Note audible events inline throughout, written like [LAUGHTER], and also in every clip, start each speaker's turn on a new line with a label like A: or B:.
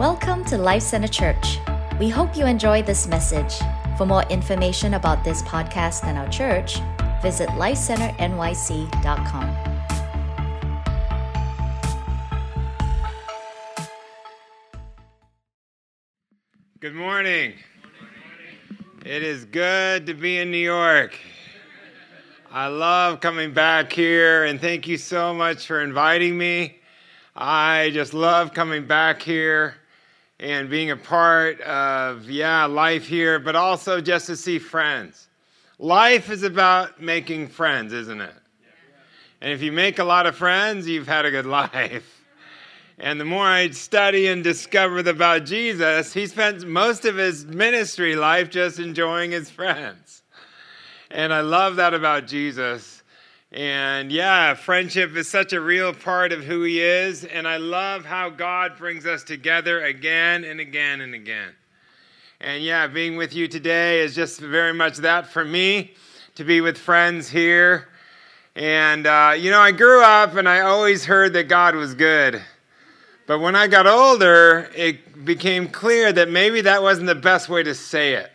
A: Welcome to Life Center Church. We hope you enjoy this message. For more information about this podcast and our church, visit lifecenternyc.com.
B: Good morning. It is good to be in New York. I love coming back here, and thank you so much for inviting me. I just love coming back here and being a part of, yeah, life here, but also just to see friends. Life is about making friends, isn't it? And if you make a lot of friends, you've had a good [LAUGHS] life. And the more I study and discover about Jesus, he spent most of his ministry life just enjoying his friends. And I love that about Jesus. And yeah, friendship is such a real part of who he is. And I love how God brings us together again and again and again. And yeah, being with you today is just very much that for me to be with friends here. And, uh, you know, I grew up and I always heard that God was good. But when I got older, it became clear that maybe that wasn't the best way to say it.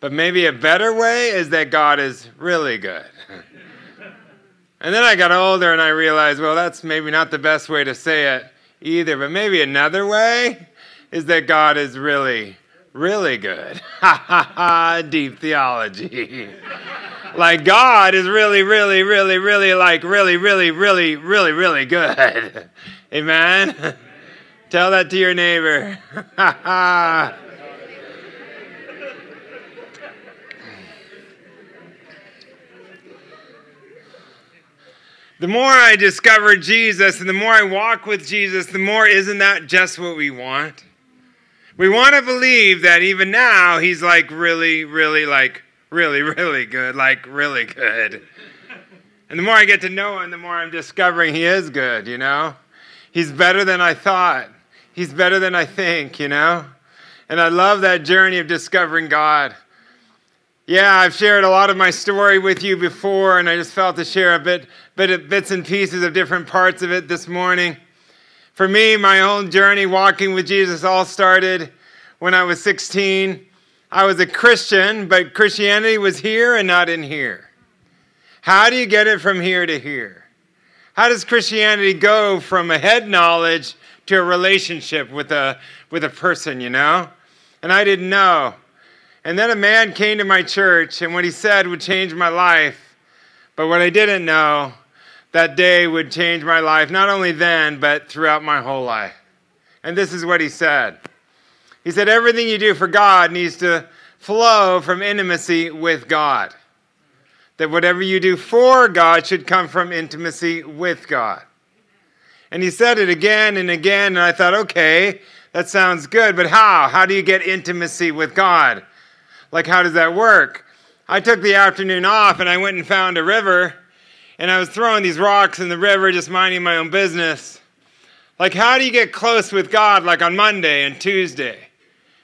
B: But maybe a better way is that God is really good. [LAUGHS] and then I got older and I realized, well, that's maybe not the best way to say it either. But maybe another way is that God is really, really good. Ha ha ha, deep theology. [LAUGHS] like God is really, really, really, really, like really, really, really, really, really good. [LAUGHS] Amen. [LAUGHS] Tell that to your neighbor. The more I discover Jesus and the more I walk with Jesus, the more isn't that just what we want? We want to believe that even now he's like really, really, like really, really good, like really good. And the more I get to know him, the more I'm discovering he is good, you know? He's better than I thought. He's better than I think, you know? And I love that journey of discovering God. Yeah, I've shared a lot of my story with you before, and I just felt to share a bit, bit bits and pieces of different parts of it this morning. For me, my own journey walking with Jesus all started when I was 16. I was a Christian, but Christianity was here and not in here. How do you get it from here to here? How does Christianity go from a head knowledge to a relationship with a, with a person, you know? And I didn't know. And then a man came to my church, and what he said would change my life. But what I didn't know, that day would change my life, not only then, but throughout my whole life. And this is what he said He said, Everything you do for God needs to flow from intimacy with God. That whatever you do for God should come from intimacy with God. And he said it again and again, and I thought, okay, that sounds good, but how? How do you get intimacy with God? Like, how does that work? I took the afternoon off and I went and found a river, and I was throwing these rocks in the river, just minding my own business. Like, how do you get close with God, like on Monday and Tuesday?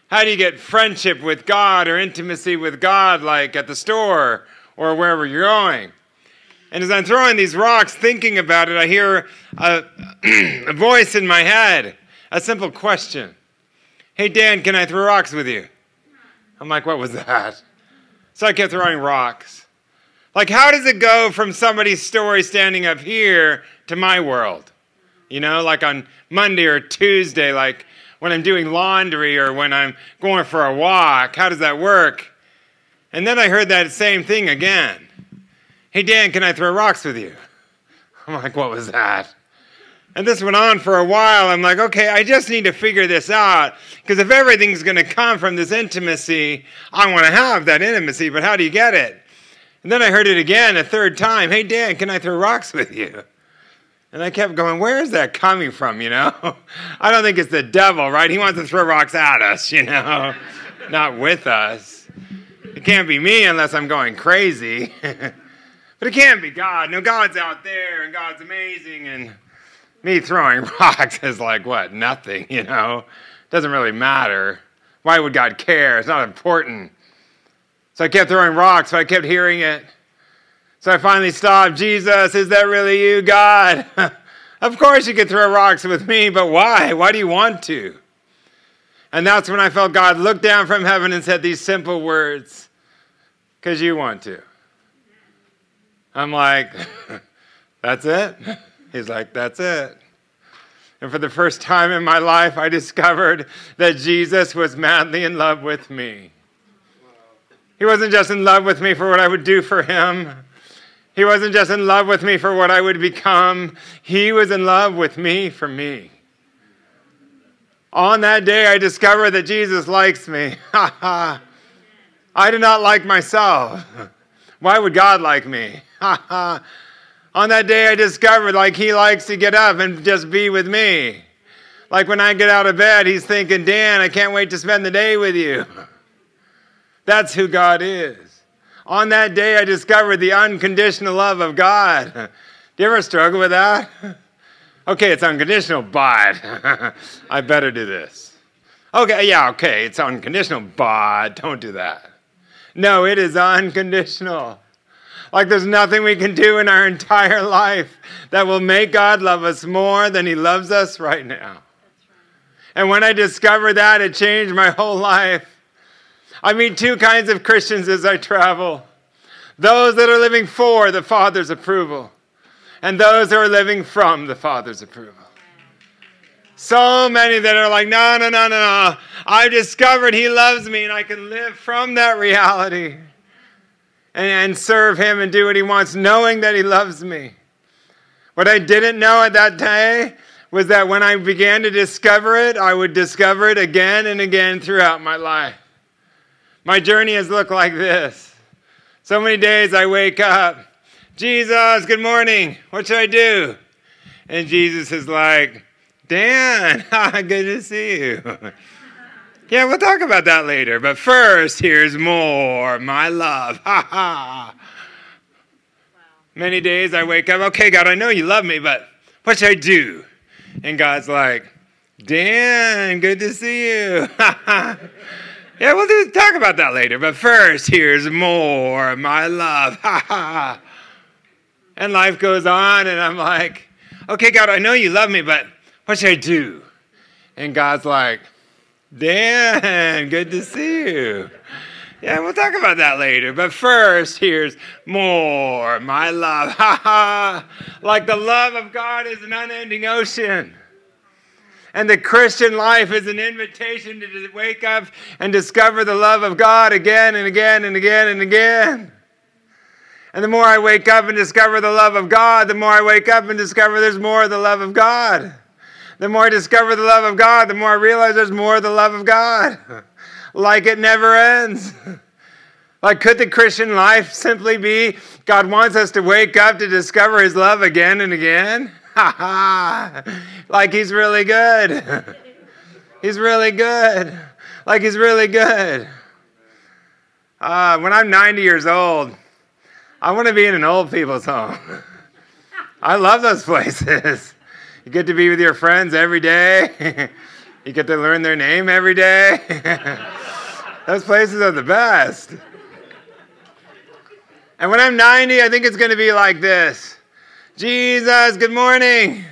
B: How do you get friendship with God or intimacy with God, like at the store or wherever you're going? And as I'm throwing these rocks, thinking about it, I hear a, [CLEARS THROAT] a voice in my head, a simple question Hey, Dan, can I throw rocks with you? I'm like, What was that? So I kept throwing rocks. Like, how does it go from somebody's story standing up here to my world? You know, like on Monday or Tuesday, like when I'm doing laundry or when I'm going for a walk. How does that work? And then I heard that same thing again. Hey, Dan, can I throw rocks with you? I'm like, What was that? And this went on for a while. I'm like, okay, I just need to figure this out. Because if everything's going to come from this intimacy, I want to have that intimacy, but how do you get it? And then I heard it again a third time. Hey, Dan, can I throw rocks with you? And I kept going, where is that coming from, you know? [LAUGHS] I don't think it's the devil, right? He wants to throw rocks at us, [LAUGHS] you know, not with us. It can't be me unless I'm going crazy. [LAUGHS] But it can't be God. No, God's out there and God's amazing. And me throwing rocks is like, what? Nothing, you know? Doesn't really matter. Why would God care? It's not important. So I kept throwing rocks, but I kept hearing it. So I finally stopped. Jesus, is that really you, God? [LAUGHS] of course you could throw rocks with me, but why? Why do you want to? And that's when I felt God look down from heaven and said these simple words, because you want to. I'm like, [LAUGHS] that's it? [LAUGHS] He's like, that's it. And for the first time in my life, I discovered that Jesus was madly in love with me. He wasn't just in love with me for what I would do for him. He wasn't just in love with me for what I would become. He was in love with me for me. On that day, I discovered that Jesus likes me. [LAUGHS] I do not like myself. Why would God like me? [LAUGHS] On that day, I discovered like He likes to get up and just be with me. Like when I get out of bed, He's thinking, Dan, I can't wait to spend the day with you. [LAUGHS] That's who God is. On that day, I discovered the unconditional love of God. [LAUGHS] Do you ever struggle with that? [LAUGHS] Okay, it's unconditional, but [LAUGHS] I better do this. Okay, yeah, okay, it's unconditional, but don't do that. No, it is unconditional. Like there's nothing we can do in our entire life that will make God love us more than He loves us right now. And when I discovered that, it changed my whole life. I meet two kinds of Christians as I travel those that are living for the Father's approval, and those that are living from the Father's approval. So many that are like, no, no, no, no, no. I've discovered He loves me, and I can live from that reality and, and serve Him and do what He wants, knowing that He loves me. What I didn't know at that day was that when I began to discover it, I would discover it again and again throughout my life. My journey has looked like this. So many days I wake up, Jesus, good morning. What should I do? And Jesus is like, Dan, [LAUGHS] good to see you. [LAUGHS] yeah, we'll talk about that later. But first, here's more, my love. [LAUGHS] Ha ha. Many days I wake up, okay, God, I know you love me, but what should I do? And God's like, Dan, good to see you. Yeah, we'll do, talk about that later. But first, here's more, my love. [LAUGHS] Ha ha. And life goes on, and I'm like, okay, God, I know you love me, but what should I do? And God's like, Dan, good to see you. Yeah, we'll talk about that later. But first, here's more, my love. [LAUGHS] Ha ha. Like the love of God is an unending ocean. And the Christian life is an invitation to wake up and discover the love of God again and again and again and again. And the more I wake up and discover the love of God, the more I wake up and discover there's more of the love of God. The more I discover the love of God, the more I realize there's more of the love of God. [LAUGHS] like it never ends. [LAUGHS] Like, could the Christian life simply be God wants us to wake up to discover His love again and again? [LAUGHS] like he's really good. [LAUGHS] he's really good. Like he's really good. Uh, when I'm 90 years old, I want to be in an old people's home. [LAUGHS] I love those places. You get to be with your friends every day. you get to learn their name every day. those places are the best. And when I'm 90, I think it's going to be like this. Jesus, good morning.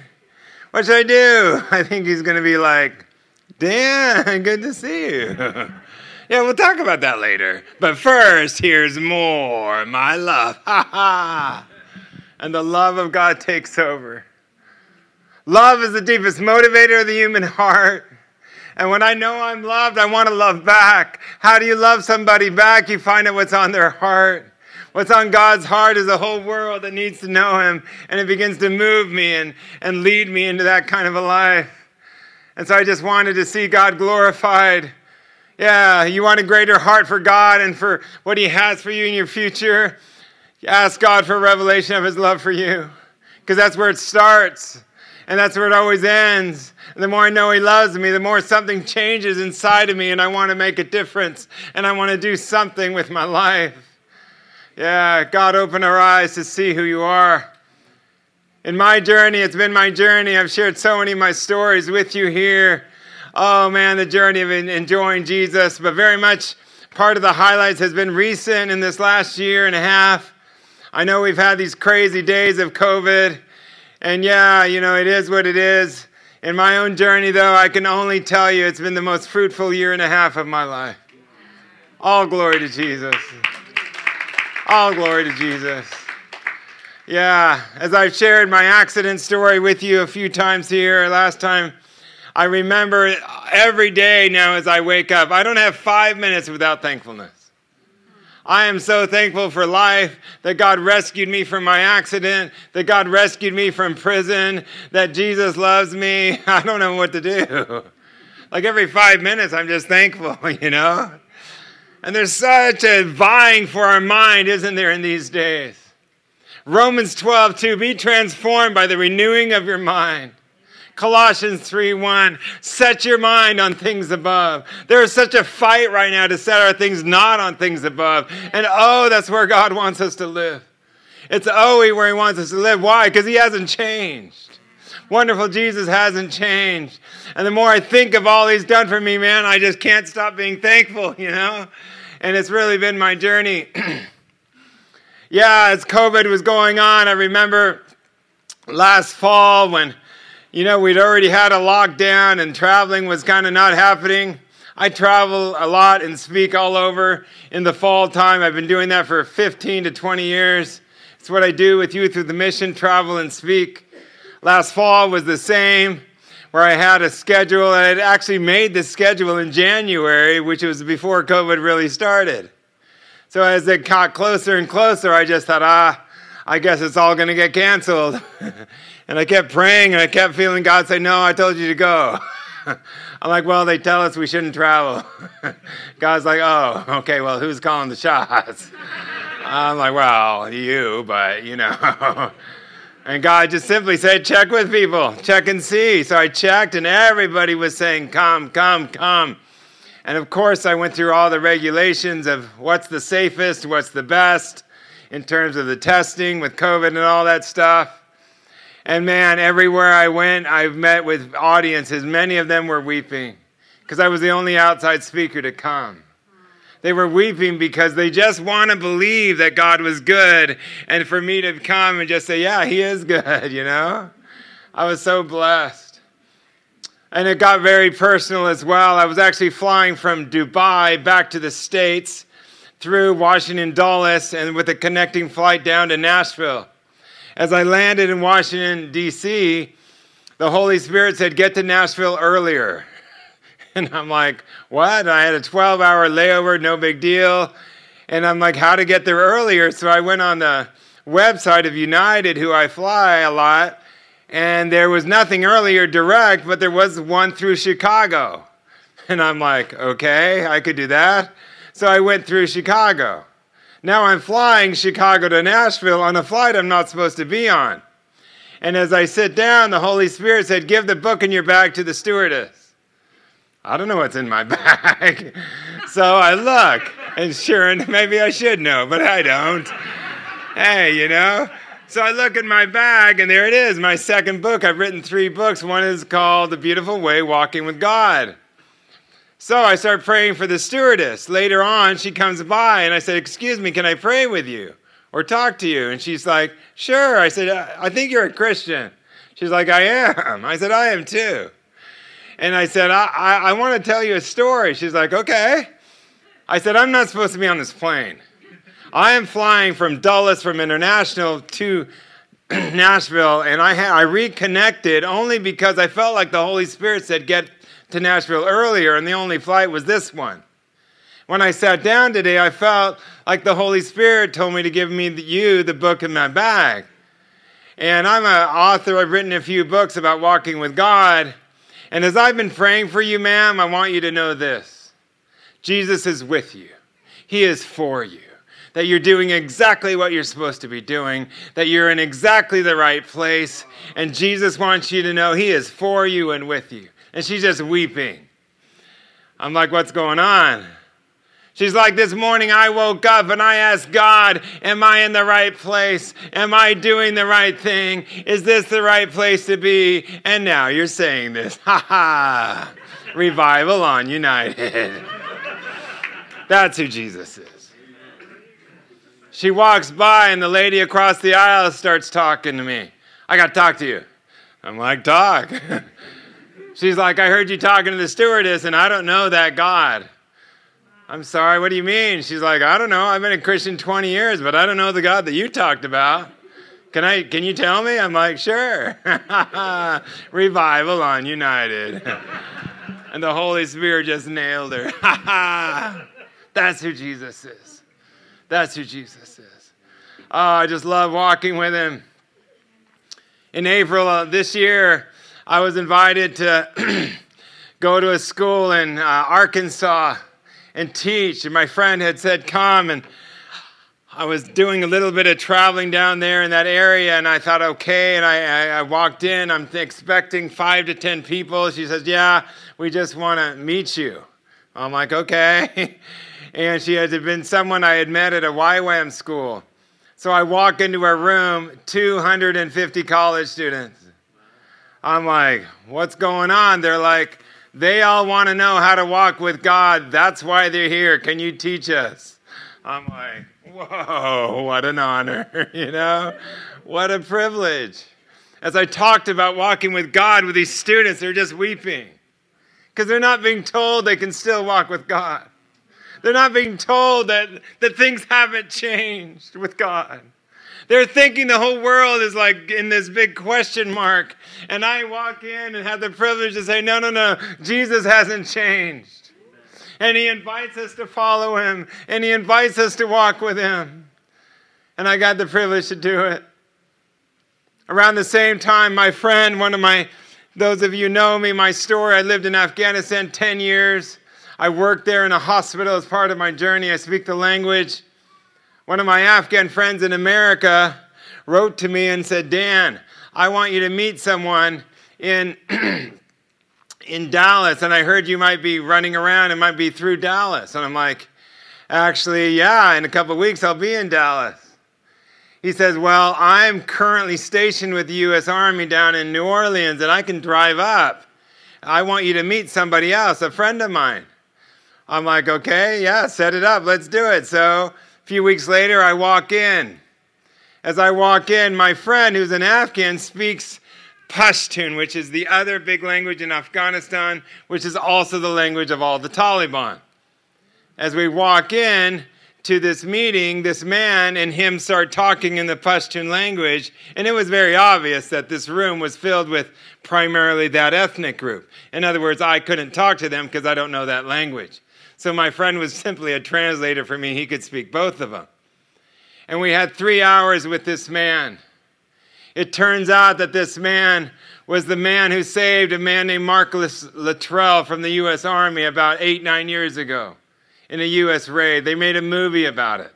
B: What should I do? [LAUGHS] I think he's going to be like, Dan, [LAUGHS] good to see you. [LAUGHS] yeah, we'll talk about that later. But first, here's more, my love. Ha ha. And the love of God takes over. Love is the deepest motivator of the human heart. And when I know I'm loved, I want to love back. How do you love somebody back? You find out what's on their heart. What's on God's heart is a whole world that needs to know Him, and it begins to move me and, and lead me into that kind of a life. And so I just wanted to see God glorified. Yeah, you want a greater heart for God and for what He has for you in your future? Ask God for revelation of His love for you, because that's where it starts. And that's where it always ends. And the more I know He loves me, the more something changes inside of me, and I want to make a difference, and I want to do something with my life. Yeah, God, open our eyes to see who you are. In my journey, it's been my journey. I've shared so many of my stories with you here. Oh man, the journey of enjoying Jesus, but very much part of the highlights has been recent in this last year and a half. I know we've had these crazy days of COVID, and yeah, you know, it is what it is. In my own journey, though, I can only tell you it's been the most fruitful year and a half of my life. All glory to Jesus. All glory to Jesus. Yeah, as I've shared my accident story with you a few times here, last time, I remember every day now as I wake up, I don't have five minutes without thankfulness. I am so thankful for life, that God rescued me from my accident, that God rescued me from prison, that Jesus loves me. [LAUGHS] I don't know what to do. Like every five minutes, I'm just thankful, [LAUGHS] you know? And there's such a vying for our mind, isn't there, in these days? Romans 12, 2, be transformed by the renewing of your mind. Colossians 3, 1, set your mind on things above. There is such a fight right now to set our things not on things above. And oh, that's where God wants us to live. It's oh where he wants us to live. Why? Because he hasn't changed. Wonderful Jesus hasn't changed. And the more I think of all he's done for me, man, I just can't stop being thankful, you know? And it's really been my journey. [CLEARS THROAT] yeah, as COVID was going on, I remember last fall when you know, we'd already had a lockdown and traveling was kind of not happening. I travel a lot and speak all over in the fall time. I've been doing that for 15 to 20 years. It's what I do with Youth with a Mission travel and speak. Last fall was the same, where I had a schedule. I had actually made the schedule in January, which was before COVID really started. So as it got closer and closer, I just thought, ah, I guess it's all going to get canceled. [LAUGHS] And I kept praying and I kept feeling God say, No, I told you to go. [LAUGHS] I'm like, Well, they tell us we shouldn't travel. [LAUGHS] God's like, Oh, okay, well, who's calling the shots? I'm like, Well, you, but you know. And God just simply said, Check with people, check and see. So I checked, and everybody was saying, Come, come, come. And of course, I went through all the regulations of what's the safest, what's the best in terms of the testing with COVID and all that stuff. And man, everywhere I went, I've met with audiences. Many of them were weeping because I was the only outside speaker to come. They were weeping because they just want to believe that God was good. And for me to come and just say, yeah, he is good, [LAUGHS] you know? I was so blessed. And it got very personal as well. I was actually flying from Dubai back to the States through Washington Dulles and with a connecting flight down to Nashville as I landed in Washington, D.C., the Holy Spirit said, Get to Nashville earlier. [LAUGHS] And I'm like, What? I had a 12 hour layover, no big deal. And I'm like, How to get there earlier? So I went on the website of United, who I fly a lot, and there was nothing earlier direct, but there was one through Chicago. [LAUGHS] And I'm like, Okay, I could do that. So I went through Chicago. Now I'm flying Chicago to Nashville on a flight I'm not supposed to be on. And as I sit down, the Holy Spirit said, Give the book in your bag to the stewardess. I don't know what's in my [LAUGHS] bag. so I look, and sure, maybe I should know, but I don't. hey, you know? So I look in my bag, and there it is, my second book. I've written three books. One is called The Beautiful Way Walking with God. So I start praying for the stewardess. Later on, she comes by and I said, Excuse me, can I pray with you or talk to you? And she's like, Sure. I said, I think you're a Christian. She's like, I am. I said, I am too. And I said, I, I, I want to tell you a story. She's like, Okay. I said, I'm not supposed to be on this plane. I am flying from Dulles, from International to [CLEARS THROAT] Nashville, and I, ha- I reconnected only because I felt like the Holy Spirit said, Get to Nashville earlier, and the only flight was this one. When I sat down today, I felt like the Holy Spirit told me to give me the, you the book in my bag. And I'm an author, I've written a few books about walking with God. And as I've been praying for you, ma'am, I want you to know this Jesus is with you, He is for you. That you're doing exactly what you're supposed to be doing, that you're in exactly the right place, and Jesus wants you to know He is for you and with you and she's just weeping. I'm like, what's going on? She's like, This morning I woke up and I asked God, Am I in the right place? Am I doing the right thing? Is this the right place to be? And now you're saying this. [LAUGHS] Ha ha. Revival on United. [LAUGHS] That's who Jesus is. She walks by and the lady across the aisle starts talking to me. I got to talk to you. I'm like, Talk. [LAUGHS] She's like, I heard you talking to the stewardess, and I don't know that God. I'm sorry, what do you mean? She's like, I don't know. I've been a Christian 20 years, but I don't know the God that you talked about. Can I can you tell me? I'm like, sure. [LAUGHS] Revival on United. [LAUGHS] and the Holy Spirit just nailed her. [LAUGHS] That's who Jesus is. That's who Jesus is. Oh, I just love walking with him. In April of this year, I was invited to [CLEARS THROAT] go to a school in uh, Arkansas and teach. And my friend had said, Come. And I was doing a little bit of traveling down there in that area. And I thought, okay. And I, I, I walked in. I'm expecting five to 10 people. She says, Yeah, we just want to meet you. I'm like, Okay. [LAUGHS] and she had been someone I had met at a YWAM school. So I walk into her room, 250 college students. I'm like, what's going on? They're like, they all want to know how to walk with God. That's why they're here. Can you teach us? I'm like, whoa, what an honor, [LAUGHS] you know? What a privilege. As I talked about walking with God with these students, they're just weeping because they're not being told they can still walk with God. They're not being told that, that things haven't changed with God. They're thinking the whole world is like in this big question mark. And I walk in and have the privilege to say, no, no, no, Jesus hasn't changed. And he invites us to follow him, and he invites us to walk with him. And I got the privilege to do it. Around the same time, my friend, one of my, those of you know me, my story, I lived in Afghanistan 10 years. I worked there in a hospital as part of my journey. I speak the language. One of my Afghan friends in America wrote to me and said, Dan, I want you to meet someone in, [CLEARS THROAT] in Dallas, and I heard you might be running around and might be through Dallas. And I'm like, actually, yeah, in a couple weeks I'll be in Dallas. He says, Well, I'm currently stationed with the U.S. Army down in New Orleans, and I can drive up. I want you to meet somebody else, a friend of mine. I'm like, Okay, yeah, set it up, let's do it. So a few weeks later, I walk in. As I walk in, my friend, who's an Afghan, speaks Pashtun, which is the other big language in Afghanistan, which is also the language of all the Taliban. As we walk in to this meeting, this man and him start talking in the Pashtun language, and it was very obvious that this room was filled with primarily that ethnic group. In other words, I couldn't talk to them because I don't know that language. So my friend was simply a translator for me. He could speak both of them. And we had three hours with this man. It turns out that this man was the man who saved a man named Marcus Luttrell from the U.S. Army about eight, nine years ago in a U.S. raid. They made a movie about it,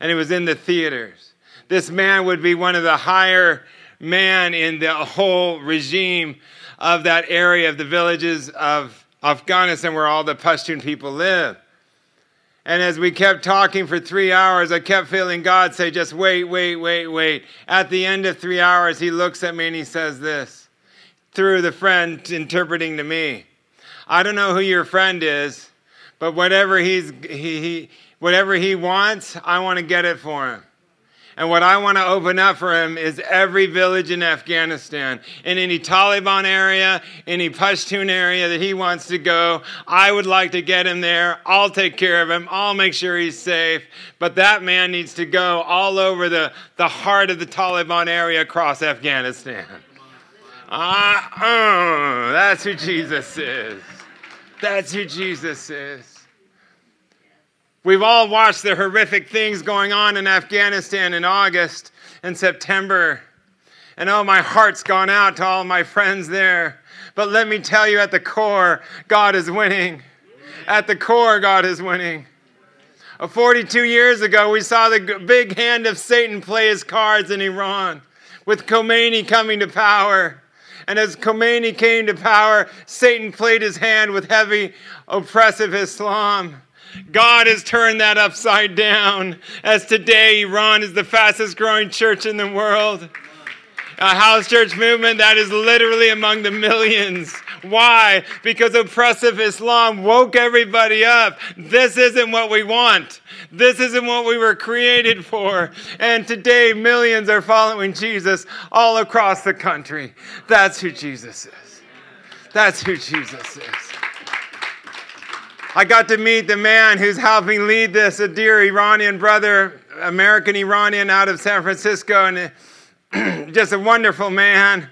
B: and it was in the theaters. This man would be one of the higher men in the whole regime of that area of the villages of Afghanistan, where all the Pashtun people live. And as we kept talking for three hours, I kept feeling God say, just wait, wait, wait, wait. At the end of three hours, he looks at me and he says this, through the friend interpreting to me. I don't know who your friend is, but whatever, he's, he, he, whatever he wants, I want to get it for him. And what I want to open up for him is every village in Afghanistan, in any Taliban area, any Pashtun area that he wants to go. I would like to get him there. I'll take care of him. I'll make sure he's safe. But that man needs to go all over the, the heart of the Taliban area across Afghanistan. Ah, uh, that's who Jesus is. That's who Jesus is. We've all watched the horrific things going on in Afghanistan in August and September. And oh, my heart's gone out to all my friends there. But let me tell you, at the core, God is winning. At the core, God is winning. Uh, 42 years ago, we saw the big hand of Satan play his cards in Iran with Khomeini coming to power. And as Khomeini came to power, Satan played his hand with heavy, oppressive Islam. God has turned that upside down as today Iran is the fastest growing church in the world. A house church movement that is literally among the millions. Why? Because oppressive Islam woke everybody up. This isn't what we want. This isn't what we were created for. And today, millions are following Jesus all across the country. That's who Jesus is. That's who Jesus is. I got to meet the man who's helping lead this, a dear Iranian brother, American Iranian out of San Francisco, and [CLEARS THROAT] just a wonderful man,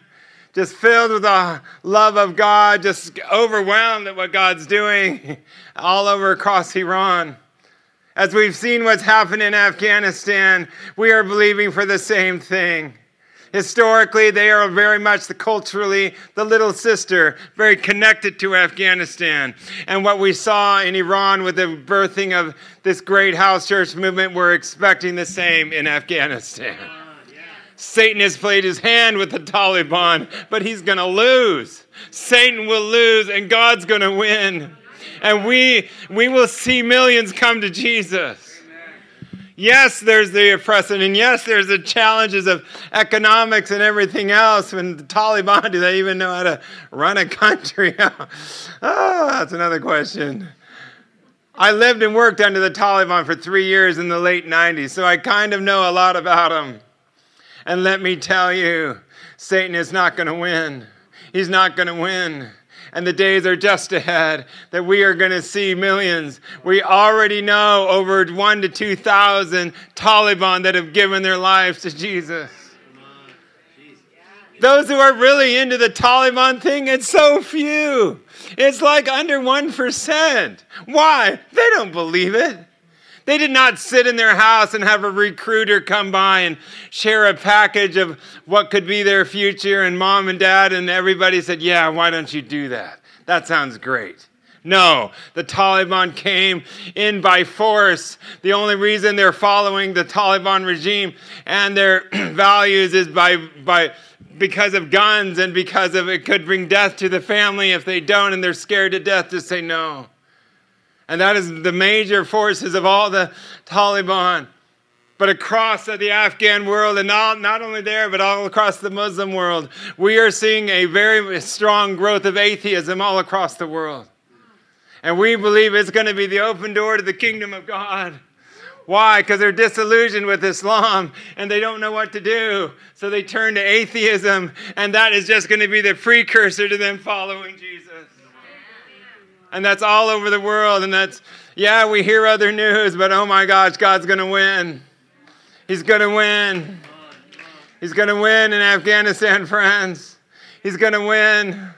B: just filled with the love of God, just overwhelmed at what God's doing [LAUGHS] all over across Iran. As we've seen what's happened in Afghanistan, we are believing for the same thing. Historically, they are very much the culturally the little sister, very connected to Afghanistan. And what we saw in Iran with the birthing of this great house church movement, we're expecting the same in Afghanistan. Satan has played his hand with the Taliban, but he's going to lose. Satan will lose, and God's going to win. And we, we will see millions come to Jesus. Yes, there's the oppression, and yes, there's the challenges of economics and everything else. When the Taliban, do they even know how to run a country? oh, [LAUGHS] that's another question. I lived and worked under the Taliban for three years in the late 90s, so I kind of know a lot about them. And let me tell you, Satan is not going to win. He's not going to win and the days are just ahead that we are going to see millions. We already know over one to 2,000 Taliban that have given their lives to Jesus. Those who are really into the Taliban thing, it's so few. It's like under 1%. Why? They don't believe it. They did not sit in their house and have a recruiter come by and share a package of what could be their future, and mom and dad and everybody said, Yeah, why don't you do that? That sounds great. No, the Taliban came in by force. The only reason they're following the Taliban regime and their [CLEARS THROAT] values is by, by, because of guns and because of it could bring death to the family if they don't, and they're scared to death to say no. And that is the major forces of all the Taliban. But across the Afghan world, and not, not only there, but all across the Muslim world, we are seeing a very strong growth of atheism all across the world. And we believe it's going to be the open door to the kingdom of God. Why? Because they're disillusioned with Islam and they don't know what to do. So they turn to atheism, and that is just going to be the precursor to them following Jesus and that's all over the world. And that's, yeah, we hear other news, but oh my gosh, God's going to win. He's going to win. He's going to win in Afghanistan, [LAUGHS] friends. He's going to win.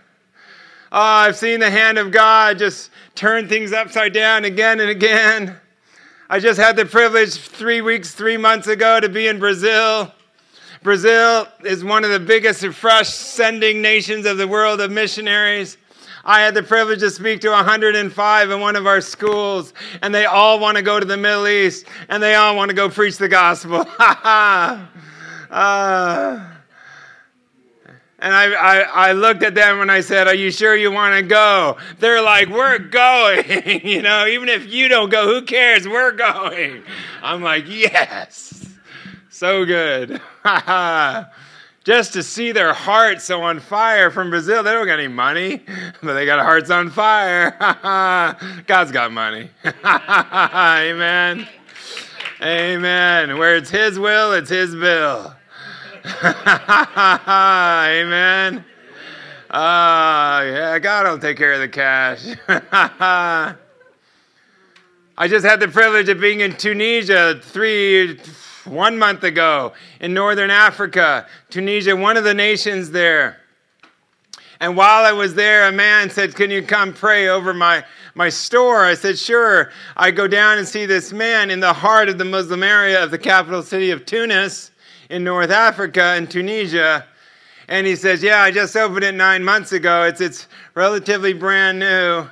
B: Oh, I've seen the hand of God just turn things upside down again and again. I just had the privilege three weeks, three months ago to be in Brazil. Brazil is one of the biggest and fresh sending nations of the world of missionaries. I had the privilege to speak to 105 in one of our schools, and they all want to go to the Middle East, and they all want to go preach the gospel. [LAUGHS] uh, and I, I, I, looked at them and I said, Are you sure you want to go? They're like, We're going. [LAUGHS] you know, even if you don't go, who cares? We're going. I'm like, Yes. So good. [LAUGHS] just to see their hearts so on fire from Brazil. They don't got any money, [LAUGHS] but they got hearts on fire. [LAUGHS] God's got money. [LAUGHS] Amen. Amen. Where it's His will, it's His bill. Amen. Uh, yeah, God will take care of the cash. I just had the privilege of being in Tunisia three, one month ago in northern Africa, Tunisia, one of the nations there. And while I was there, a man said, Can you come pray over my, my store? I said, Sure. I go down and see this man in the heart of the Muslim area of the capital city of Tunis in North Africa, in Tunisia. And he says, Yeah, I just opened it nine months ago. It's, it's relatively brand new.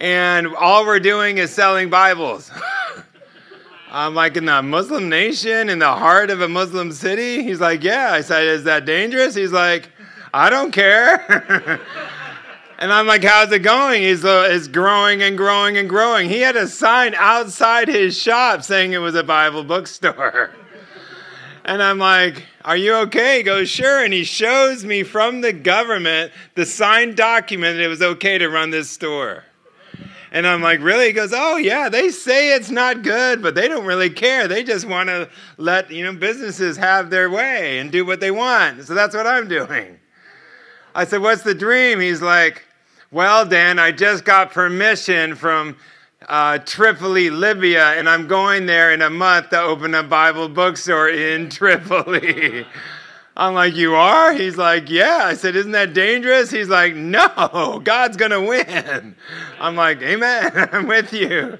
B: And all we're doing is selling Bibles. [LAUGHS] I'm like, in the Muslim nation, in the heart of a Muslim city? He's like, yeah. I said, is that dangerous? He's like, I don't care. [LAUGHS] and I'm like, how's it going? He's uh, it's growing and growing and growing. He had a sign outside his shop saying it was a Bible bookstore. [LAUGHS] and I'm like, are you okay? He goes, sure. And he shows me from the government the signed document that it was okay to run this store. And I'm like, really? He goes, oh, yeah, they say it's not good, but they don't really care. They just want to let, you know, businesses have their way and do what they want. So that's what I'm doing. I said, what's the dream? He's like, Well, Dan, I just got permission from uh, Tripoli, Libya, and I'm going there in a month to open a Bible bookstore in [LAUGHS] Tripoli. I'm like, You are? He's like, Yeah. I said, Isn't that dangerous? He's like, No, God's going to win. I'm like, Amen. [LAUGHS] I'm with you.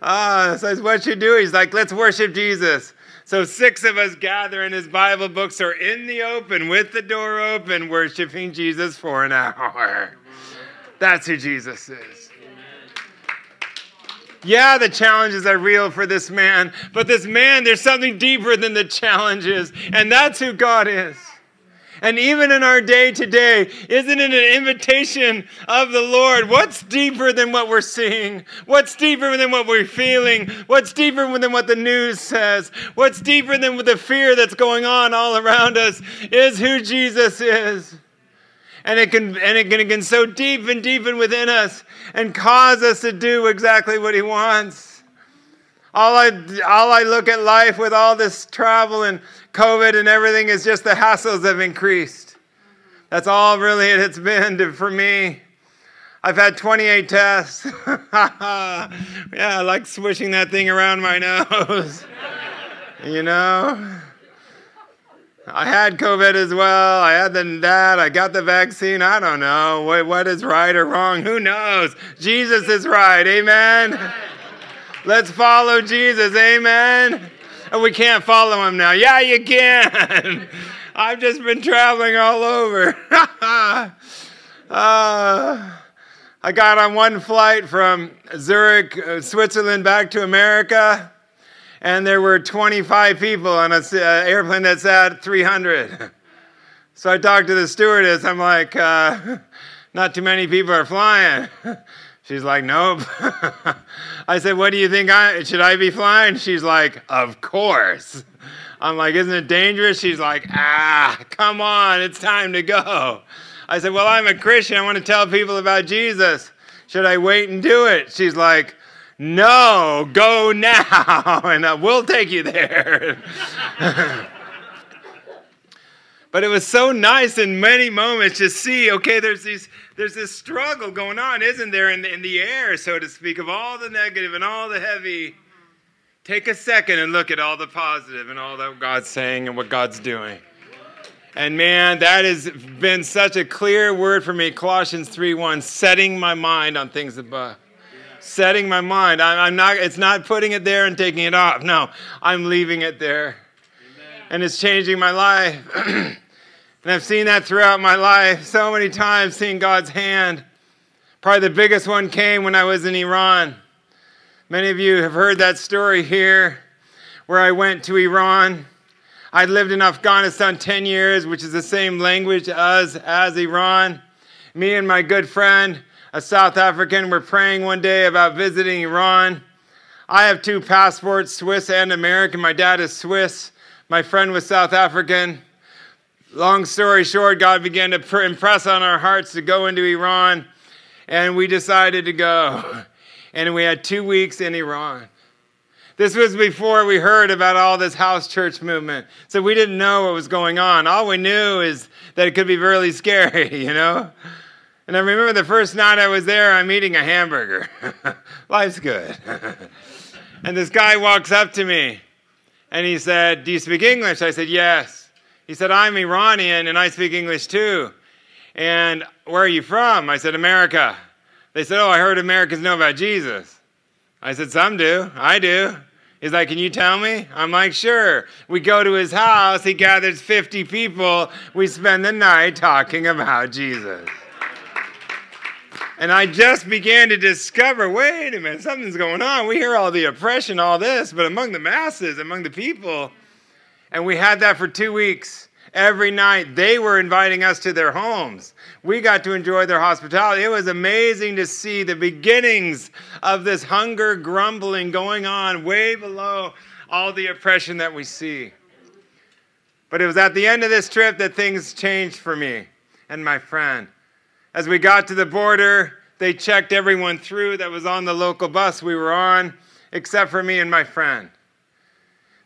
B: Ah, says, What you do? He's like, Let's worship Jesus. So six of us gather in his Bible books are in the open with the door open, worshiping Jesus for an hour. That's who Jesus is. Yeah, the challenges are real for this man, but this man, there's something deeper than the challenges, and that's who God is. And even in our day today, isn't it an invitation of the Lord? What's deeper than what we're seeing? What's deeper than what we're feeling? What's deeper than what the news says? What's deeper than the fear that's going on all around us is who Jesus is and it can and it can, it can so deep and deepen within us and cause us to do exactly what he wants. All I all I look at life with all this travel and COVID and everything is just the hassles have increased. That's all really it's been to, for me. I've had 28 tests. [LAUGHS] yeah, I like swishing that thing around my [LAUGHS] nose. you know? I had COVID as well. I had the, that. I got the vaccine. I don't know. What, what is right or wrong? Who knows? Jesus is right. Amen. Let's follow Jesus. Amen. And we can't follow him now. Yeah, you can. [LAUGHS] I've just been traveling all over. [LAUGHS] uh, I got on one flight from Zurich, uh, Switzerland, back to America and there were 25 people on an uh, airplane that's at 300. [LAUGHS] So I talked to the stewardess. I'm like, uh, [LAUGHS] not too many people are flying. [LAUGHS] She's like, nope. I said, what do you think? I should I be flying? She's like, of course. I'm like, isn't it dangerous? She's like, ah, come on, it's time to go. I said, well, I'm a Christian. I want to tell people about Jesus. Should I wait and do it? She's like, no, go now, [LAUGHS] and uh, we'll take you there. [LAUGHS] but it was so nice in many moments to see okay there's these there's this struggle going on isn't there in the, in the air so to speak of all the negative and all the heavy. Take a second and look at all the positive and all that god's saying and what god's doing. And man that has been such a clear word for me colossians 3 1 setting my mind on things above setting my mind. I'm, I'm, not, it's not putting it there and taking it off. No, I'm leaving it there. Amen. And it's changing my life. [CLEARS THROAT] and I've seen that throughout my life so many times, seeing God's hand. Probably the biggest one came when I was in Iran. Many of you have heard that story here, where I went to Iran. I'd lived in Afghanistan 10 years, which is the same language as, as Iran. Me and my good friend, a South African, were praying one day about visiting Iran. I have two passports, Swiss and American. My dad is Swiss. My friend was South African. Long story short, God began to impress on our hearts to go into Iran, and we decided to go. [LAUGHS] And we had two weeks in Iran. This was before we heard about all this house church movement. So we didn't know what was going on. All we knew is that it could be really scary, [LAUGHS] you know? And I remember the first night I was there, I'm eating a hamburger. [LAUGHS] Life's good. [LAUGHS] and this guy walks up to me and he said, Do you speak English? I said, Yes. He said, I'm Iranian and I speak English too. And where are you from? I said, America. They said, Oh, I heard Americans know about Jesus. I said, Some do. I do. He's like, Can you tell me? I'm like, Sure. We go to his house. He gathers 50 people. We spend the night talking about Jesus. And I just began to discover wait a minute, something's going on. We hear all the oppression, all this, but among the masses, among the people, and we had that for two weeks. Every night, they were inviting us to their homes. We got to enjoy their hospitality. It was amazing to see the beginnings of this hunger grumbling going on way below all the oppression that we see. But it was at the end of this trip that things changed for me and my friend. As we got to the border, they checked everyone through that was on the local bus we were on, except for me and my friend.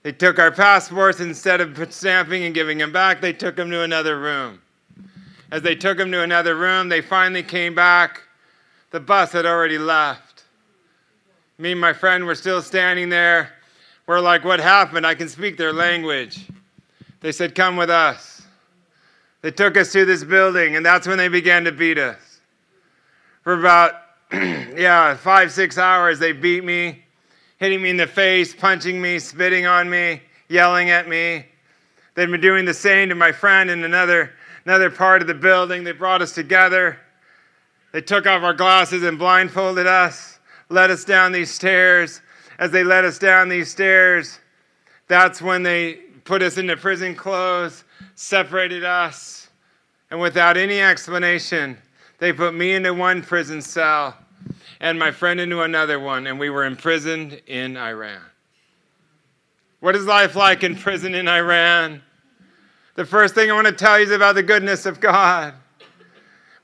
B: They took our passports instead of stamping and giving them back, they took them to another room. As they took them to another room, they finally came back The bus had already left. Me and my friend were still standing there. We're like, What happened? I can speak their language. They said, Come with us. They took us to this building, and that's when they began to beat us. For about, [CLEARS THROAT] yeah, five, six hours, they beat me, hitting me in the face, punching me, spitting on me, yelling at me. They'd been doing the same to my friend in another, another part of the building. They brought us together. They took off our glasses and blindfolded us, led us down these stairs. As they led us down these stairs, that's when they put us into prison clothes, separated us, and without any explanation, they put me into one prison cell and my friend into another one, and we were imprisoned in Iran. What is life like in prison in Iran? The first thing I want to tell you is about the goodness of God.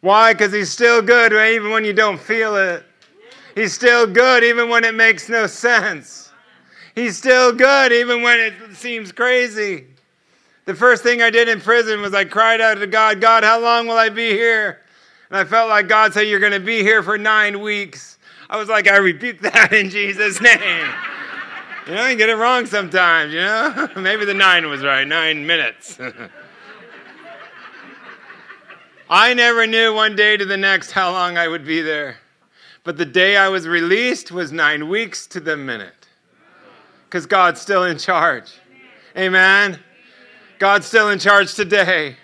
B: Why? Because He's still good even when you don't feel it. He's still good even when it makes no sense. He's still good even when it seems crazy. The first thing I did in prison was I cried out to God, God, how long will I be here? And I felt like God said, You're going to be here for nine weeks. I was like, I rebuke [LAUGHS] that in Jesus' name. You know, you get it wrong sometimes, you know? [LAUGHS] Maybe the nine was right, nine minutes. [LAUGHS] I never knew one day to the next how long I would be there. But the day I was released was nine weeks to the minute. Because God's still in charge. Amen. God's still in charge today.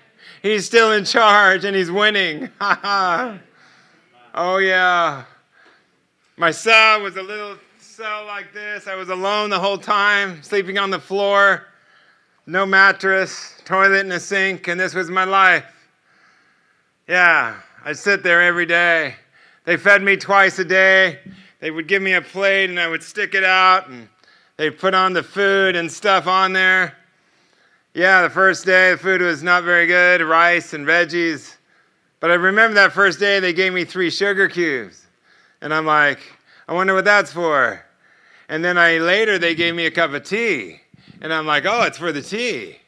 B: He's still in charge and he's winning. [LAUGHS] oh, yeah. My cell was a little cell like this. I was alone the whole time, sleeping on the floor, no mattress, toilet and a sink, and this was my life. Yeah, I'd sit there every day. They fed me twice a day. They would give me a plate and I would stick it out and they put on the food and stuff on there. Yeah, the first day the food was not very good rice and veggies. But I remember that first day they gave me three sugar cubes. And I'm like, I wonder what that's for. And then I later they gave me a cup of tea. And I'm like, oh, it's for the tea.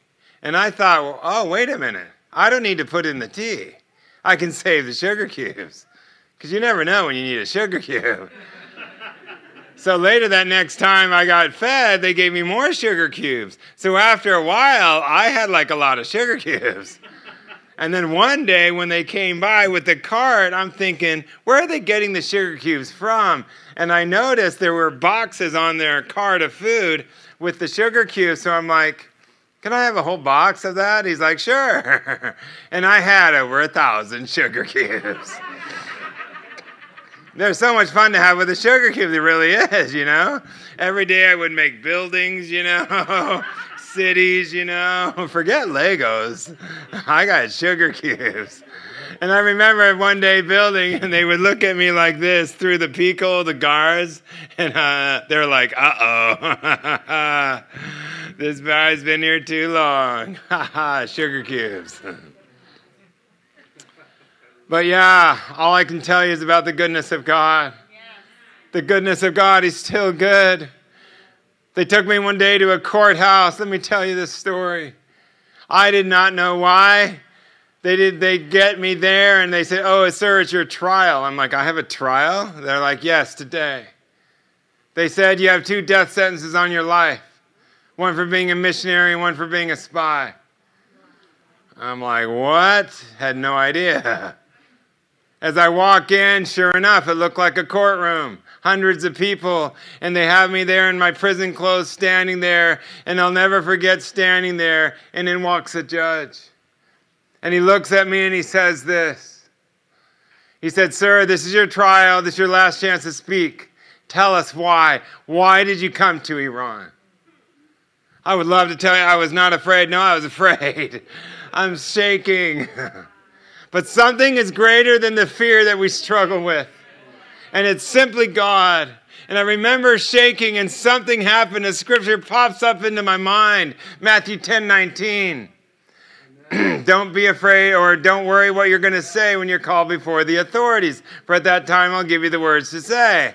B: And I thought, well, oh, wait a minute. I don't need to put in the tea. I can [LAUGHS] save the sugar cubes. Because you never know when you need a sugar cube. So later that next time I got fed, they gave me more sugar cubes. So after a while, I had like a lot of sugar cubes. And then one day when they came by with the cart, I'm thinking, where are they getting the sugar cubes from? And I noticed there were boxes on their cart of food with the sugar cubes. So I'm like, can I have a whole box of that? He's like, sure. [LAUGHS] and I had over a thousand sugar cubes. They're so much fun to have with a sugar cube. It really is, you know. Every day I would make buildings, you know, [LAUGHS] cities, you know. Forget Legos. I got sugar cubes. And I remember one day building, and they would look at me like this through the Pico, the guards, and uh, they're like, uh oh, [LAUGHS] this guy's been here too long. [LAUGHS] sugar cubes. But yeah, all I can tell you is about the goodness of God. The goodness of God, He's still good. They took me one day to a courthouse. Let me tell you this story. I did not know why. They did they get me there and they said, Oh, sir, it's your trial. I'm like, I have a trial? They're like, Yes, today. They said you have two death sentences on your life. One for being a missionary, one for being a spy. I'm like, what? Had no idea. [LAUGHS] As I walk in, sure enough, it looked like a courtroom. Hundreds of people, and they have me there in my prison clothes standing there, and I'll never forget standing there, and in walks a judge. And he looks at me and he says this. He said, Sir, this is your trial. This is your last chance to speak. Tell us why. Why did you come to Iran? I would love to tell you I was not afraid. No, I was afraid. [LAUGHS] I'm shaking. [LAUGHS] But something is greater than the fear that we struggle with. And it's simply God. And I remember shaking, and something happened. A scripture pops up into my mind Matthew 10 19. [CLEARS THROAT] don't be afraid or don't worry what you're going to say when you're called before the authorities. For at that time, I'll give you the words to say.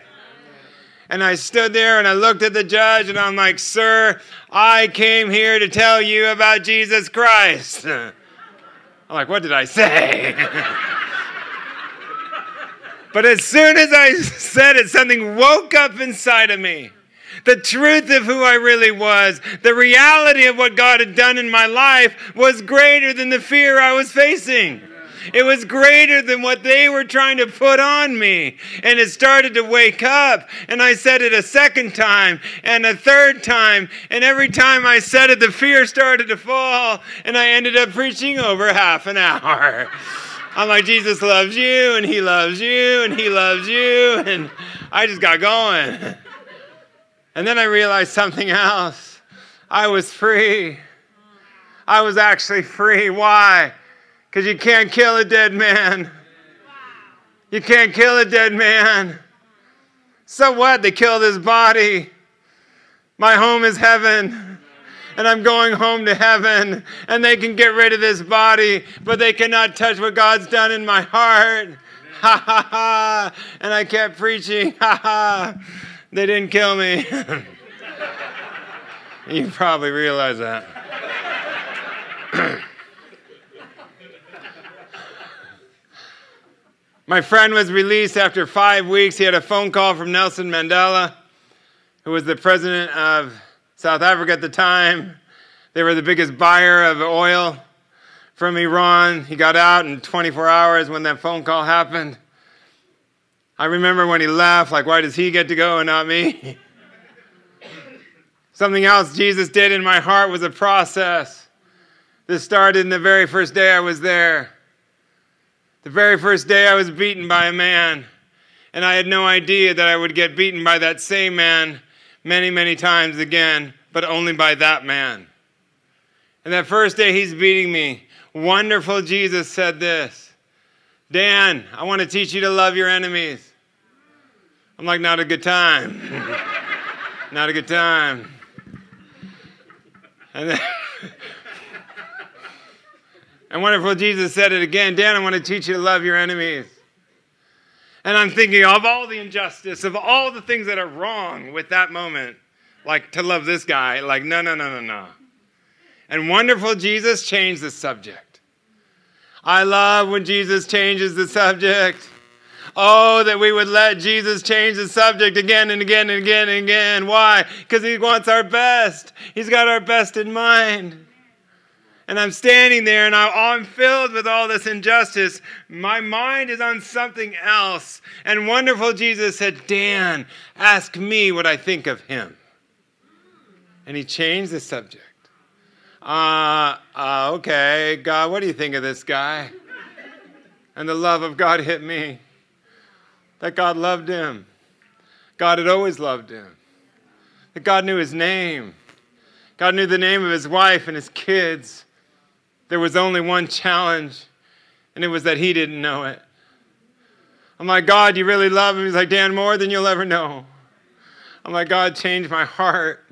B: And I stood there and I looked at the judge and I'm like, Sir, I came here to tell you about Jesus Christ. [LAUGHS] I'm like, what did I say? But as soon as I said it, something woke up inside of me. The truth of who I really was, the reality of what God had done in my life was greater than the fear I was facing. It was greater than what they were trying to put on me. And it started to wake up. And I said it a second time and a third time. And every time I said it, the fear started to fall. And I ended up preaching over half an hour. I'm like, Jesus loves you, and He loves you, and He loves you. And I just got going. And then I realized something else. I was free. I was actually free. Why? Because you can't kill a dead man. You can't kill a dead man. So what? They killed his body. My home is heaven. And I'm going home to heaven. And they can get rid of this body, but they cannot touch what God's done in my heart. [LAUGHS] Ha ha ha. And I kept preaching. [LAUGHS] Ha ha. They didn't kill me. [LAUGHS] you probably realize that. [CLEARS THROAT] My friend was released after five weeks. He had a phone call from Nelson Mandela, who was the president of South Africa at the time. They were the biggest buyer of oil from Iran. He got out in 24 hours when that phone call happened. I remember when he left, like, why does he get to go and not me? [LAUGHS] Something else Jesus did in my heart was a process. This started in the very first day I was there. The very first day I was beaten by a man, and I had no idea that I would get beaten by that same man many, many times again, but only by that man. And that first day he's beating me, wonderful Jesus said this Dan, I want to teach you to love your enemies. I'm like, not a good time. [LAUGHS] not a good time. And then [LAUGHS] and wonderful Jesus said it again Dan, I want to teach you to love your enemies. And I'm thinking of all the injustice, of all the things that are wrong with that moment. Like to love this guy, like, no, no, no, no, no. And wonderful Jesus changed the subject. I love when Jesus changes the subject. Oh, that we would let Jesus change the subject again and again and again and again. Why? Because he wants our best. He's got our best in mind and I'm standing there and I'm filled with all this injustice. My mind is on something else. And wonderful Jesus said, Dan, ask me what I think of him. And he changed the subject. Uh, uh, okay, God, what do you think of this guy? And the love of God hit me. That God loved him. God had always loved him. That God knew his name. God knew the name of his wife and his kids there was only one challenge, and it was that he didn't know it. I'm like, God, you really love him? He's like, Dan, more than you'll ever know. I'm like, God, change my heart.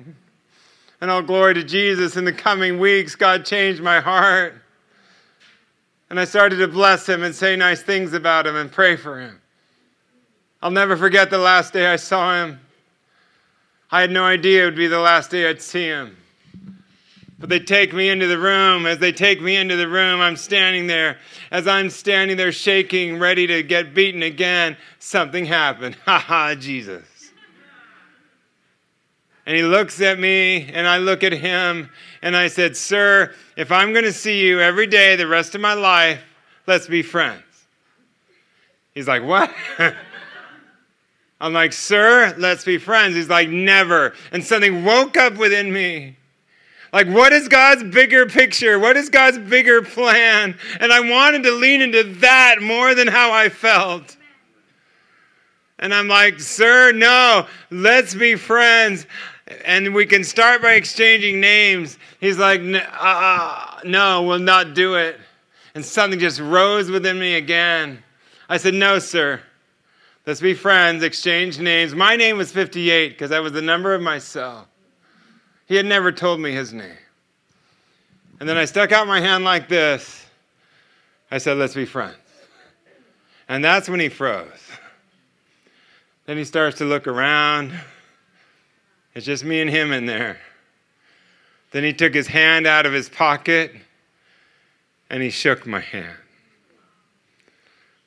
B: And all glory to Jesus. In the coming weeks, God changed my heart. And I started to bless him and say nice things about him and pray for him. I'll never forget the last day I saw him. I had no idea it would be the last day I'd see him. But they take me into the room. As they take me into the room, I'm standing there. As I'm standing there shaking, ready to get beaten again, something happened. [LAUGHS] Ha ha, Jesus. And he looks at me, and I look at him, and I said, Sir, if I'm going to see you every day the rest of my life, let's be friends. He's like, What? [LAUGHS] I'm like, Sir, let's be friends. He's like, Never. And something woke up within me. Like, what is God's bigger picture? What is God's bigger plan? And I wanted to lean into that more than how I felt. And I'm like, sir, no, let's be friends. And we can start by exchanging names. He's like, uh, no, we'll not do it. And something just rose within me again. I said, no, sir. Let's be friends, exchange names. My name was 58 because that was the number of my cell. He had never told me his name. And then I stuck out my hand like this. I said, Let's be friends. And that's when he froze. Then he starts to look around. It's just me and him in there. Then he took his hand out of his pocket and he shook my hand.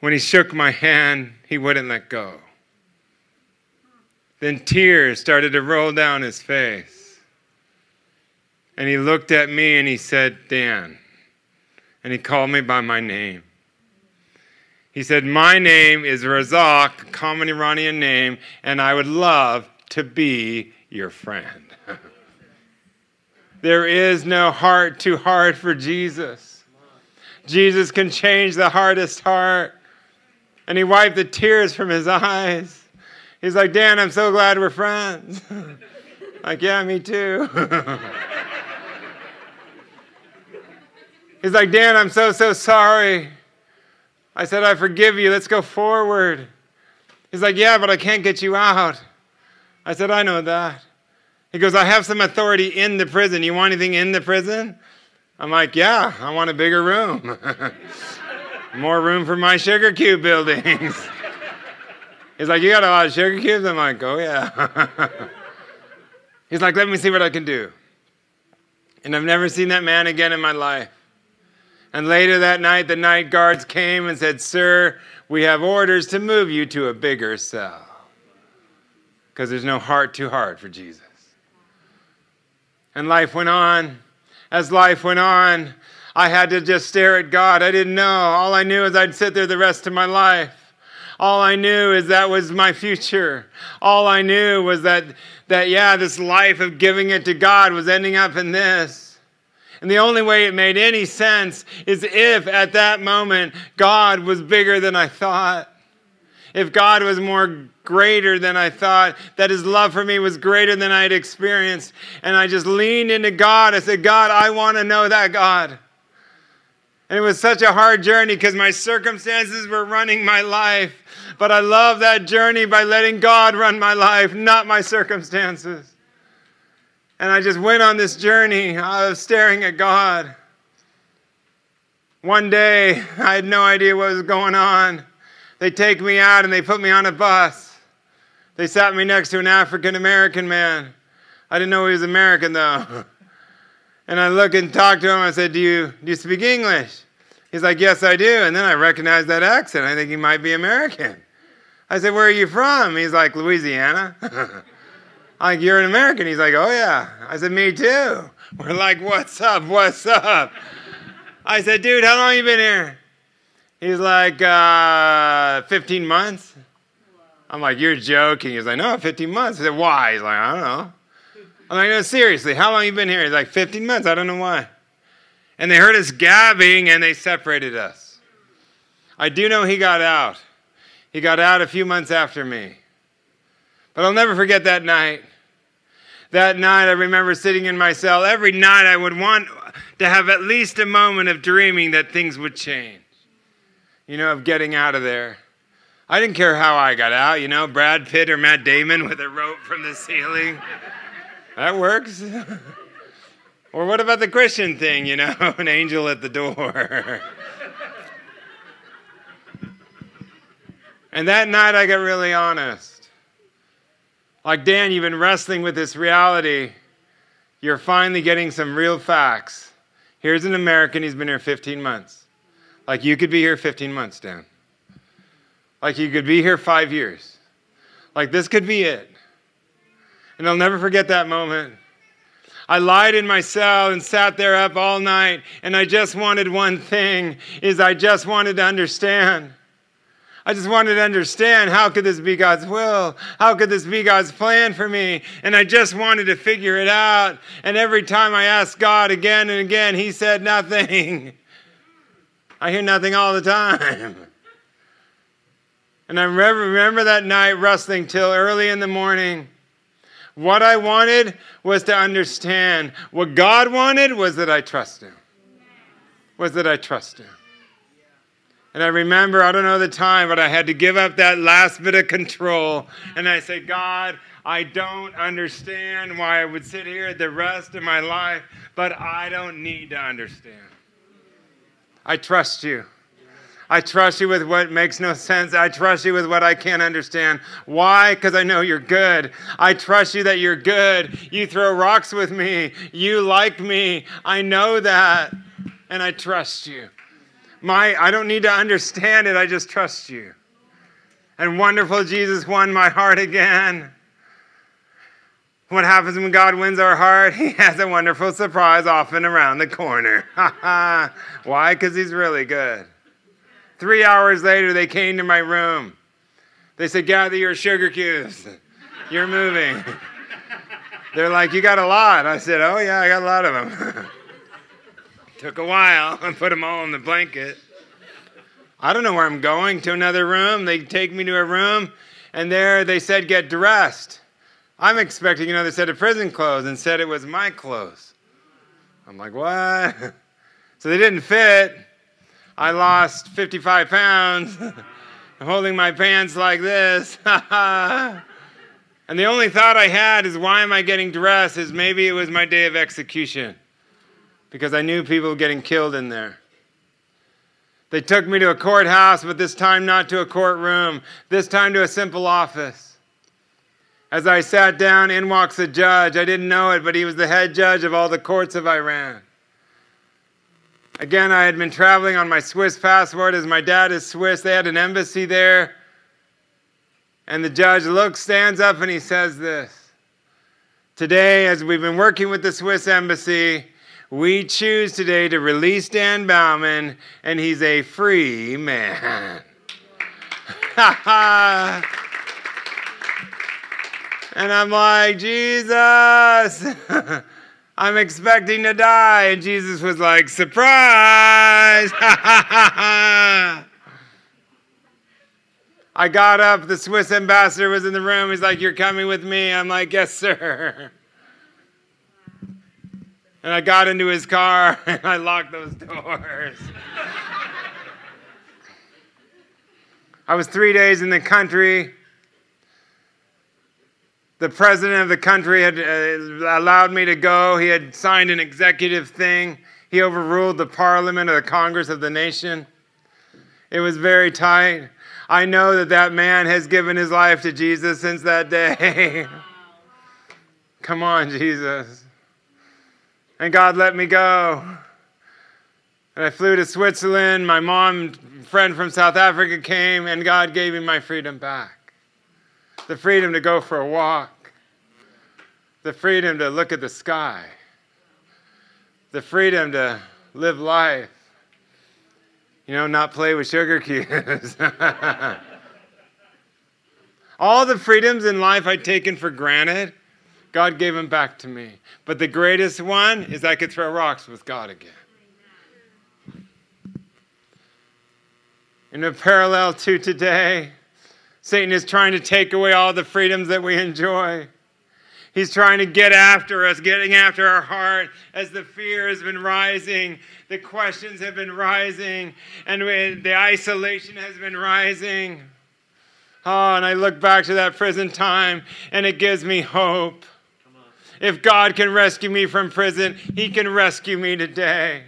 B: When he shook my hand, he wouldn't let go. Then tears started to roll down his face. And he looked at me and he said, Dan. And he called me by my name. He said, My name is Razak, common Iranian name, and I would love to be your friend. [LAUGHS] there is no heart too hard for Jesus. Jesus can change the hardest heart. And he wiped the tears from his eyes. He's like, Dan, I'm so glad we're friends. [LAUGHS] like, yeah, me too. [LAUGHS] He's like, Dan, I'm so, so sorry. I said, I forgive you. Let's go forward. He's like, Yeah, but I can't get you out. I said, I know that. He goes, I have some authority in the prison. You want anything in the prison? I'm like, Yeah, I want a bigger room. [LAUGHS] More room for my sugar cube buildings. [LAUGHS] He's like, You got a lot of sugar cubes? I'm like, Oh, yeah. [LAUGHS] He's like, Let me see what I can do. And I've never seen that man again in my life. And later that night, the night guards came and said, Sir, we have orders to move you to a bigger cell. Because there's no heart too hard for Jesus. And life went on. As life went on, I had to just stare at God. I didn't know. All I knew is I'd sit there the rest of my life. All I knew is that was my future. All I knew was that, that yeah, this life of giving it to God was ending up in this. And the only way it made any sense is if at that moment God was bigger than I thought. If God was more greater than I thought, that his love for me was greater than I'd experienced. And I just leaned into God. I said, God, I want to know that God. And it was such a hard journey because my circumstances were running my life. But I love that journey by letting God run my life, not my circumstances. And I just went on this journey of staring at God. One day, I had no idea what was going on. They take me out and they put me on a bus. They sat me next to an African American man. I didn't know he was American though. [LAUGHS] And I look and talk to him. I said, do you, do you speak English? He's like, Yes, I do. And then I recognize that accent. I think he might be American. I said, Where are you from? He's like, Louisiana. [LAUGHS] Like, you're an American? He's like, oh yeah. I said, me too. We're like, what's up? What's up? I said, dude, how long you been here? He's like, uh, 15 months. I'm like, you're joking. He's like, no, 15 months. I said, why? He's like, I don't know. I'm like, no, seriously, how long you been here? He's like, 15 months. I don't know why. And they heard us gabbing and they separated us. I do know he got out. He got out a few months after me. But I'll never forget that night. That night, I remember sitting in my cell. Every night, I would want to have at least a moment of dreaming that things would change, you know, of getting out of there. I didn't care how I got out, you know, Brad Pitt or Matt Damon with a rope from the ceiling. That works. [LAUGHS] or what about the Christian thing, you know, [LAUGHS] an angel at the door? [LAUGHS] and that night, I got really honest. Like, Dan, you've been wrestling with this reality. You're finally getting some real facts. Here's an American, he's been here 15 months. Like, you could be here 15 months, Dan. Like, you could be here five years. Like, this could be it. And I'll never forget that moment. I lied in my cell and sat there up all night, and I just wanted one thing is I just wanted to understand I just wanted to understand how could this be God's will? How could this be God's plan for me? And I just wanted to figure it out. And every time I asked God again and again, He said nothing. [LAUGHS] I hear nothing all the time. [LAUGHS] And I remember, that night wrestling till early in the morning. What I wanted was to understand. What God wanted was that I trust Him. Was that I trust Him. And I remember, I don't know the time, but I had to give up that last bit of control. And I said, God, I don't understand why I would sit here the rest of my life, but I don't need to understand. I trust you. I trust you with what makes no sense. I trust you with what I can't understand. Why? Because I know you're good. I trust you that you're good. You throw rocks with me. You like me. I know that. And I trust you. My, I don't need to understand it, I just trust you. And wonderful Jesus won my heart again. What happens when God wins our heart? [LAUGHS] He has a wonderful surprise often around the corner. [LAUGHS] Why? Because he's really good. Three hours later, they came to my room. They said, Gather your sugar cubes. You're moving. [LAUGHS] They're like, You got a lot. I said, Oh, yeah, I got a lot of them. Took a while. [LAUGHS] I put them all in the blanket. I don't know where I'm going to another room. They take me to a room, and there they said, Get dressed. I'm expecting another set of prison clothes and said it was my clothes. I'm like, What? [LAUGHS] So they didn't fit. I lost 55 pounds. I'm [LAUGHS] holding my pants like this. and the only thought I had is, why am I getting dressed? Is maybe it was my day of execution because I knew people were getting killed in there. They took me to a courthouse, but this time not to a courtroom, this time to a simple office. As I sat down, in walks a judge. I didn't know it, but he was the head judge of all the courts of Iran. Again, I had been traveling on my Swiss passport as my dad is Swiss. They had an embassy there. And the judge looks, stands up, and he says this Today, as we've been working with the Swiss embassy, we choose today to release Dan Baumann, and he's a free man. [LAUGHS] and I'm like, Jesus. [LAUGHS] I'm expecting to die. And Jesus was like, Surprise! [LAUGHS] I got up. The Swiss ambassador was in the room. He's like, You're coming with me? I'm like, Yes, sir. And I got into his car [LAUGHS] and I locked those doors. I was three days in the country the president of the country had uh, allowed me to go. He had signed an executive thing. He overruled the parliament or the Congress of the nation. It was very tight. I know that that man has given his life to Jesus since that day. [LAUGHS] Come on, Jesus. And God let me go. And I flew to Switzerland. My mom, friend from South Africa, came, and God gave me my freedom back the freedom to go for a walk, the freedom to look at the sky, the freedom to live life, you know, not play with sugar cubes. [LAUGHS] All the freedoms in life I'd taken for granted, God gave them back to me. But the greatest one is I could throw rocks with God again. In a parallel to today, Satan is trying to take away all the freedoms that we enjoy. He's trying to get after us, getting after our heart as the fear has been rising, the questions have been rising, and the isolation has been rising. Oh, and I look back to that prison time and it gives me hope. If God can rescue me from prison, He can rescue me today.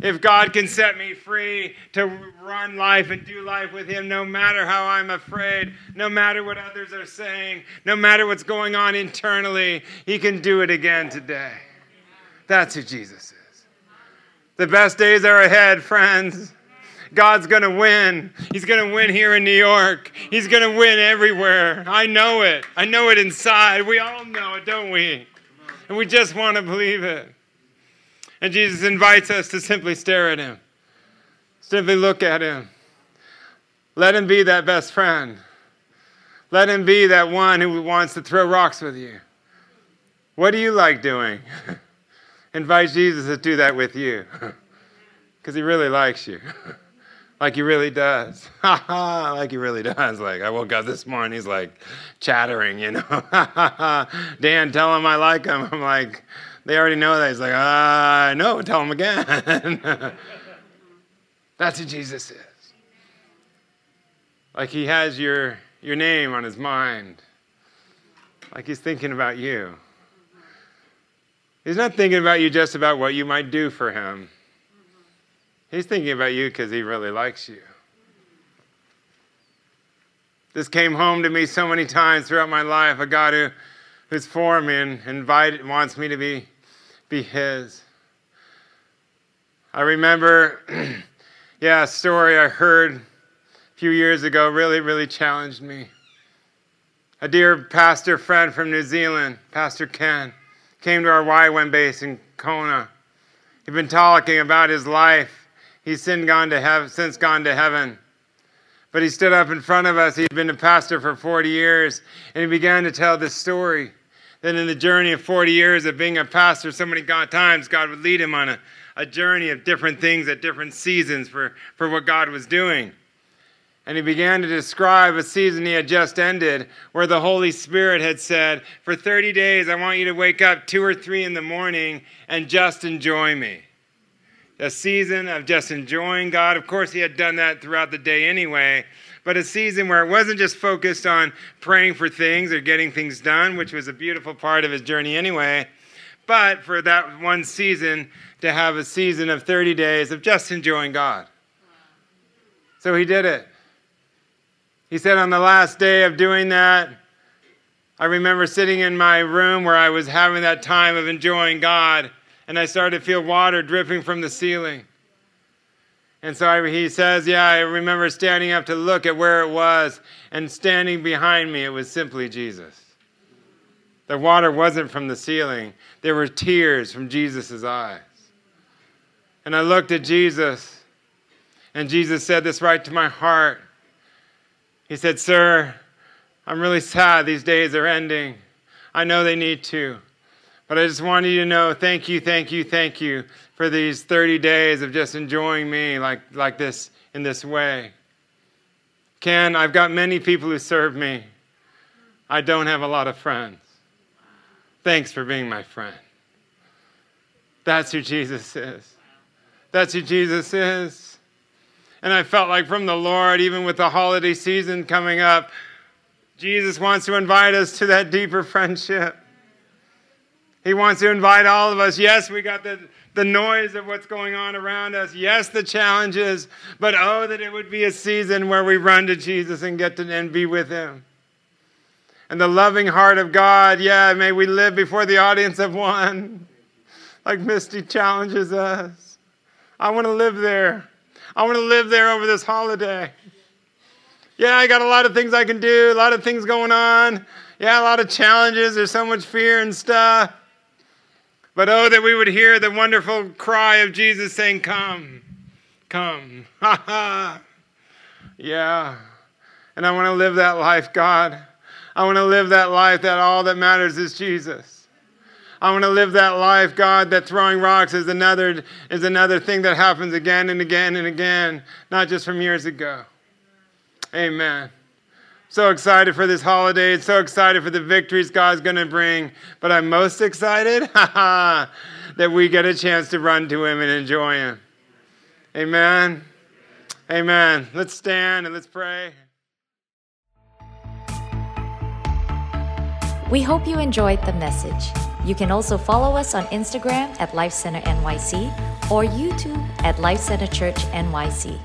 B: If God can set me free to run life and do life with Him, no matter how I'm afraid, no matter what others are saying, no matter what's going on internally, He can do it again today. That's who Jesus is. The best days are ahead, friends. God's going to win. He's going to win here in New York. He's going to win everywhere. I know it. I know it inside. We all know it, don't we? And we just want to believe it. And Jesus invites us to simply stare at him, simply look at him. Let him be that best friend. Let him be that one who wants to throw rocks with you. What do you like doing? [LAUGHS] Invite Jesus to do that with you [LAUGHS] because he really likes you. [LAUGHS] like he really does. [LAUGHS] like he really does. Like I woke up this morning, he's like chattering, you know. [LAUGHS] Dan, tell him I like him. I'm like, they already know that. He's like, I uh, tell him again. [LAUGHS] That's who Jesus is. Like he has your, your name on his mind. Like he's thinking about you. He's not thinking about you just about what you might do for him. He's thinking about you because he really likes you. This came home to me so many times throughout my life. A God who, who's for me and invited, wants me to be be His. I remember [CLEARS THROAT] Yeah, a story I heard a few years ago really, really challenged me. A dear pastor friend from New Zealand, Pastor Ken, came to our YWAM base in Kona. He'd been talking about his life. He's since gone to heaven. But he stood up in front of us. He'd been a pastor for 40 years, and he began to tell this story. That in the journey of 40 years of being a pastor, so many God times God would lead him on a, a journey of different things at different seasons for, for what God was doing. And he began to describe a season he had just ended where the Holy Spirit had said, For 30 days, I want you to wake up two or three in the morning and just enjoy me. A season of just enjoying God. Of course, he had done that throughout the day anyway, but a season where it wasn't just focused on praying for things or getting things done, which was a beautiful part of his journey anyway, but for that one season to have a season of 30 days of just enjoying God. So he did it. He said, on the last day of doing that, I remember sitting in my room where I was having that time of enjoying God, and I started to feel water dripping from the ceiling. And so I, he says, Yeah, I remember standing up to look at where it was, and standing behind me, it was simply Jesus. The water wasn't from the ceiling, there were tears from Jesus' eyes. And I looked at Jesus, and Jesus said this right to my heart. He said, Sir, I'm really sad these days are ending. I know they need to. But I just want you to know thank you, thank you, thank you for these 30 days of just enjoying me like, like this in this way. Ken, I've got many people who serve me. I don't have a lot of friends. Thanks for being my friend. That's who Jesus is. That's who Jesus is. And I felt like from the Lord, even with the holiday season coming up, Jesus wants to invite us to that deeper friendship. He wants to invite all of us. Yes, we got the, the noise of what's going on around us. Yes, the challenges. But oh, that it would be a season where we run to Jesus and get to and be with Him. And the loving heart of God, yeah, may we live before the audience of one, like Misty challenges us. I want to live there. I want to live there over this holiday. Yeah, I got a lot of things I can do, a lot of things going on. Yeah, a lot of challenges. There's so much fear and stuff. But oh, that we would hear the wonderful cry of Jesus saying, Come, come. Ha [LAUGHS] ha. Yeah. And I want to live that life, God. I want to live that life that all that matters is Jesus. I want to live that life, God, that throwing rocks is another, is another thing that happens again and again and again, not just from years ago. Amen. So excited for this holiday. So excited for the victories God's going to bring. But I'm most excited [LAUGHS] that we get a chance to run to Him and enjoy Him. Amen. Amen. Let's stand and let's pray.
A: We hope you enjoyed the message. You can also follow us on Instagram at Life Center NYC or YouTube at Life Center Church NYC.